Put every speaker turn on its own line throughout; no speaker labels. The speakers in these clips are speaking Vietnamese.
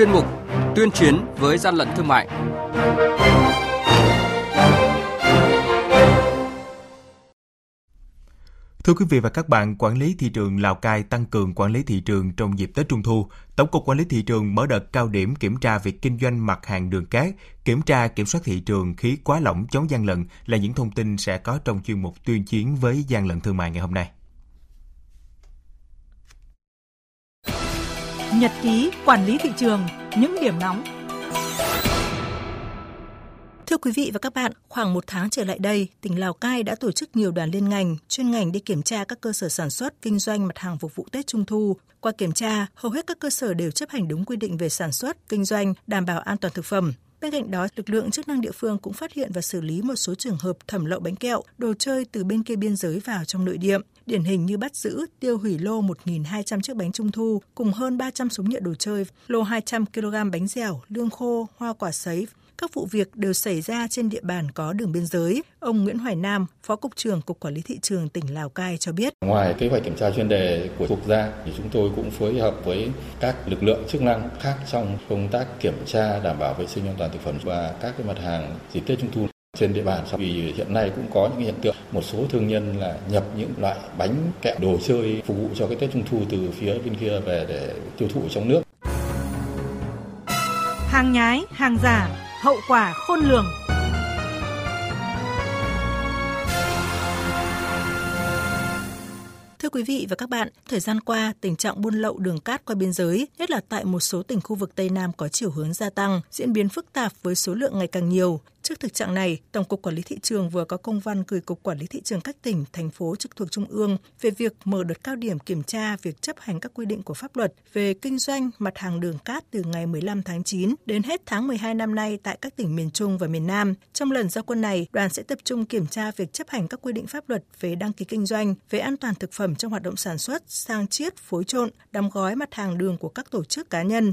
chuyên mục Tuyên chiến với gian lận thương mại.
Thưa quý vị và các bạn, quản lý thị trường Lào Cai tăng cường quản lý thị trường trong dịp Tết Trung thu. Tổng cục Quản lý thị trường mở đợt cao điểm kiểm tra việc kinh doanh mặt hàng đường cát, kiểm tra kiểm soát thị trường khí quá lỏng chống gian lận là những thông tin sẽ có trong chuyên mục tuyên chiến với gian lận thương mại ngày hôm nay.
Nhật ký quản lý thị trường, những điểm nóng Thưa quý vị và các bạn, khoảng một tháng trở lại đây, tỉnh Lào Cai đã tổ chức nhiều đoàn liên ngành, chuyên ngành đi kiểm tra các cơ sở sản xuất, kinh doanh mặt hàng phục vụ Tết Trung Thu. Qua kiểm tra, hầu hết các cơ sở đều chấp hành đúng quy định về sản xuất, kinh doanh, đảm bảo an toàn thực phẩm. Bên cạnh đó, lực lượng chức năng địa phương cũng phát hiện và xử lý một số trường hợp thẩm lậu bánh kẹo, đồ chơi từ bên kia biên giới vào trong nội địa. Điển hình như bắt giữ, tiêu hủy lô 1.200 chiếc bánh trung thu cùng hơn 300 súng nhựa đồ chơi, lô 200 kg bánh dẻo, lương khô, hoa quả sấy các vụ việc đều xảy ra trên địa bàn có đường biên giới. Ông Nguyễn Hoài Nam, Phó Cục trưởng Cục Quản lý Thị trường tỉnh Lào Cai cho biết.
Ngoài kế hoạch kiểm tra chuyên đề của Cục ra, thì chúng tôi cũng phối hợp với các lực lượng chức năng khác trong công tác kiểm tra đảm bảo vệ sinh an toàn thực phẩm và các cái mặt hàng dịp Tết Trung thu trên địa bàn vì hiện nay cũng có những hiện tượng một số thương nhân là nhập những loại bánh kẹo đồ chơi phục vụ cho cái Tết Trung thu từ phía bên kia về để tiêu thụ trong nước.
Hàng nhái, hàng giả, hậu quả khôn lường. Thưa quý vị và các bạn, thời gian qua, tình trạng buôn lậu đường cát qua biên giới, nhất là tại một số tỉnh khu vực Tây Nam có chiều hướng gia tăng, diễn biến phức tạp với số lượng ngày càng nhiều. Trước thực trạng này, Tổng cục Quản lý thị trường vừa có công văn gửi Cục Quản lý thị trường các tỉnh, thành phố trực thuộc trung ương về việc mở đợt cao điểm kiểm tra việc chấp hành các quy định của pháp luật về kinh doanh mặt hàng đường cát từ ngày 15 tháng 9 đến hết tháng 12 năm nay tại các tỉnh miền Trung và miền Nam. Trong lần giao quân này, đoàn sẽ tập trung kiểm tra việc chấp hành các quy định pháp luật về đăng ký kinh doanh, về an toàn thực phẩm trong hoạt động sản xuất, sang chiết, phối trộn, đóng gói mặt hàng đường của các tổ chức cá nhân.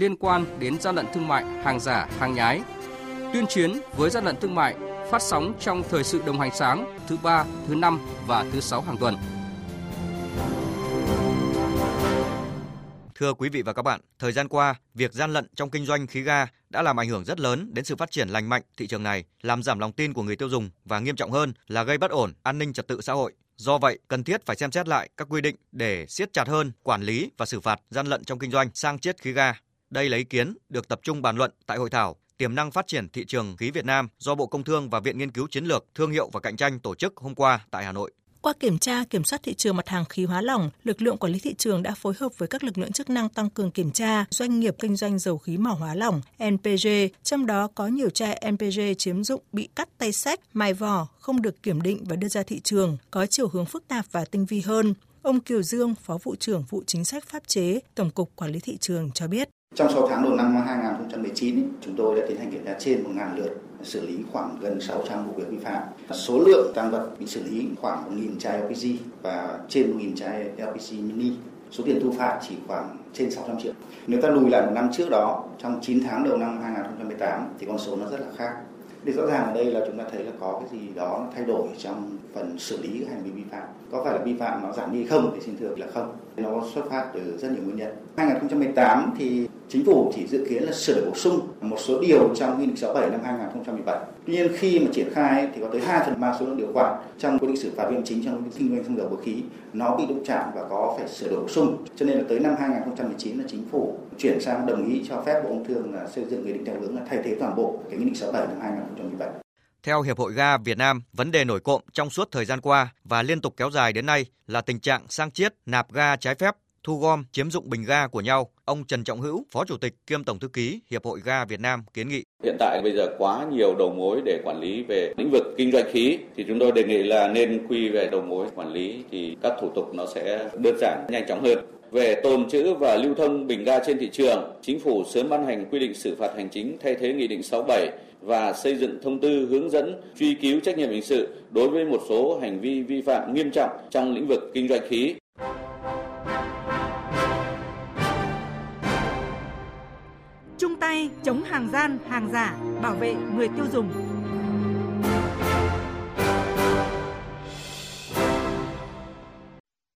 liên quan đến gian lận thương mại, hàng giả, hàng nhái. Tuyên chiến với gian lận thương mại phát sóng trong thời sự đồng hành sáng thứ ba, thứ năm và thứ sáu hàng tuần.
Thưa quý vị và các bạn, thời gian qua, việc gian lận trong kinh doanh khí ga đã làm ảnh hưởng rất lớn đến sự phát triển lành mạnh thị trường này, làm giảm lòng tin của người tiêu dùng và nghiêm trọng hơn là gây bất ổn an ninh trật tự xã hội. Do vậy, cần thiết phải xem xét lại các quy định để siết chặt hơn quản lý và xử phạt gian lận trong kinh doanh sang chiết khí ga. Đây là ý kiến được tập trung bàn luận tại hội thảo Tiềm năng phát triển thị trường khí Việt Nam do Bộ Công Thương và Viện Nghiên cứu Chiến lược, Thương hiệu và Cạnh tranh tổ chức hôm qua tại Hà Nội.
Qua kiểm tra, kiểm soát thị trường mặt hàng khí hóa lỏng, lực lượng quản lý thị trường đã phối hợp với các lực lượng chức năng tăng cường kiểm tra doanh nghiệp kinh doanh dầu khí mỏ hóa lỏng NPG, trong đó có nhiều chai NPG chiếm dụng bị cắt tay sách, mài vỏ, không được kiểm định và đưa ra thị trường, có chiều hướng phức tạp và tinh vi hơn. Ông Kiều Dương, Phó vụ trưởng vụ chính sách pháp chế, Tổng cục Quản lý thị trường cho biết.
Trong 6 tháng đầu năm 2019, chúng tôi đã tiến hành kiểm tra trên 1.000 lượt, xử lý khoảng gần 600 vụ việc vi phạm. Số lượng tăng vật bị xử lý khoảng 1.000 chai LPG và trên 1.000 chai LPG mini. Số tiền thu phạt chỉ khoảng trên 600 triệu. Nếu ta lùi lại một năm trước đó, trong 9 tháng đầu năm 2018 thì con số nó rất là khác. Thì rõ ràng ở đây là chúng ta thấy là có cái gì đó thay đổi trong phần xử lý hành vi vi phạm. Có phải là vi phạm nó giảm đi không thì xin thưa là không. Nó xuất phát từ rất nhiều nguyên nhân. 2018 thì chính phủ chỉ dự kiến là sửa đổi bổ sung một số điều trong nghị định 67 năm 2017. Tuy nhiên khi mà triển khai thì có tới 2 phần ba số lượng điều khoản trong quy định xử phạt vi phạm chính trong kinh doanh xăng dầu vũ khí nó bị đụng chạm và có phải sửa đổi bổ sung. Cho nên là tới năm 2019 là chính phủ chuyển sang đồng ý cho phép Bộ Công Thương là xây dựng nghị định theo hướng là thay thế toàn bộ cái nghị định 67 năm 2017.
Theo Hiệp hội Ga Việt Nam, vấn đề nổi cộm trong suốt thời gian qua và liên tục kéo dài đến nay là tình trạng sang chiết, nạp ga trái phép, thu gom, chiếm dụng bình ga của nhau. Ông Trần Trọng Hữu, Phó Chủ tịch kiêm Tổng thư ký Hiệp hội Ga Việt Nam kiến nghị.
Hiện tại bây giờ quá nhiều đầu mối để quản lý về lĩnh vực kinh doanh khí thì chúng tôi đề nghị là nên quy về đầu mối quản lý thì các thủ tục nó sẽ đơn giản, nhanh chóng hơn về tồn trữ và lưu thông bình ga trên thị trường, chính phủ sớm ban hành quy định xử phạt hành chính thay thế Nghị định 67 và xây dựng thông tư hướng dẫn truy cứu trách nhiệm hình sự đối với một số hành vi vi phạm nghiêm trọng trong lĩnh vực kinh doanh khí.
Chung tay chống hàng gian, hàng giả, bảo vệ người tiêu dùng.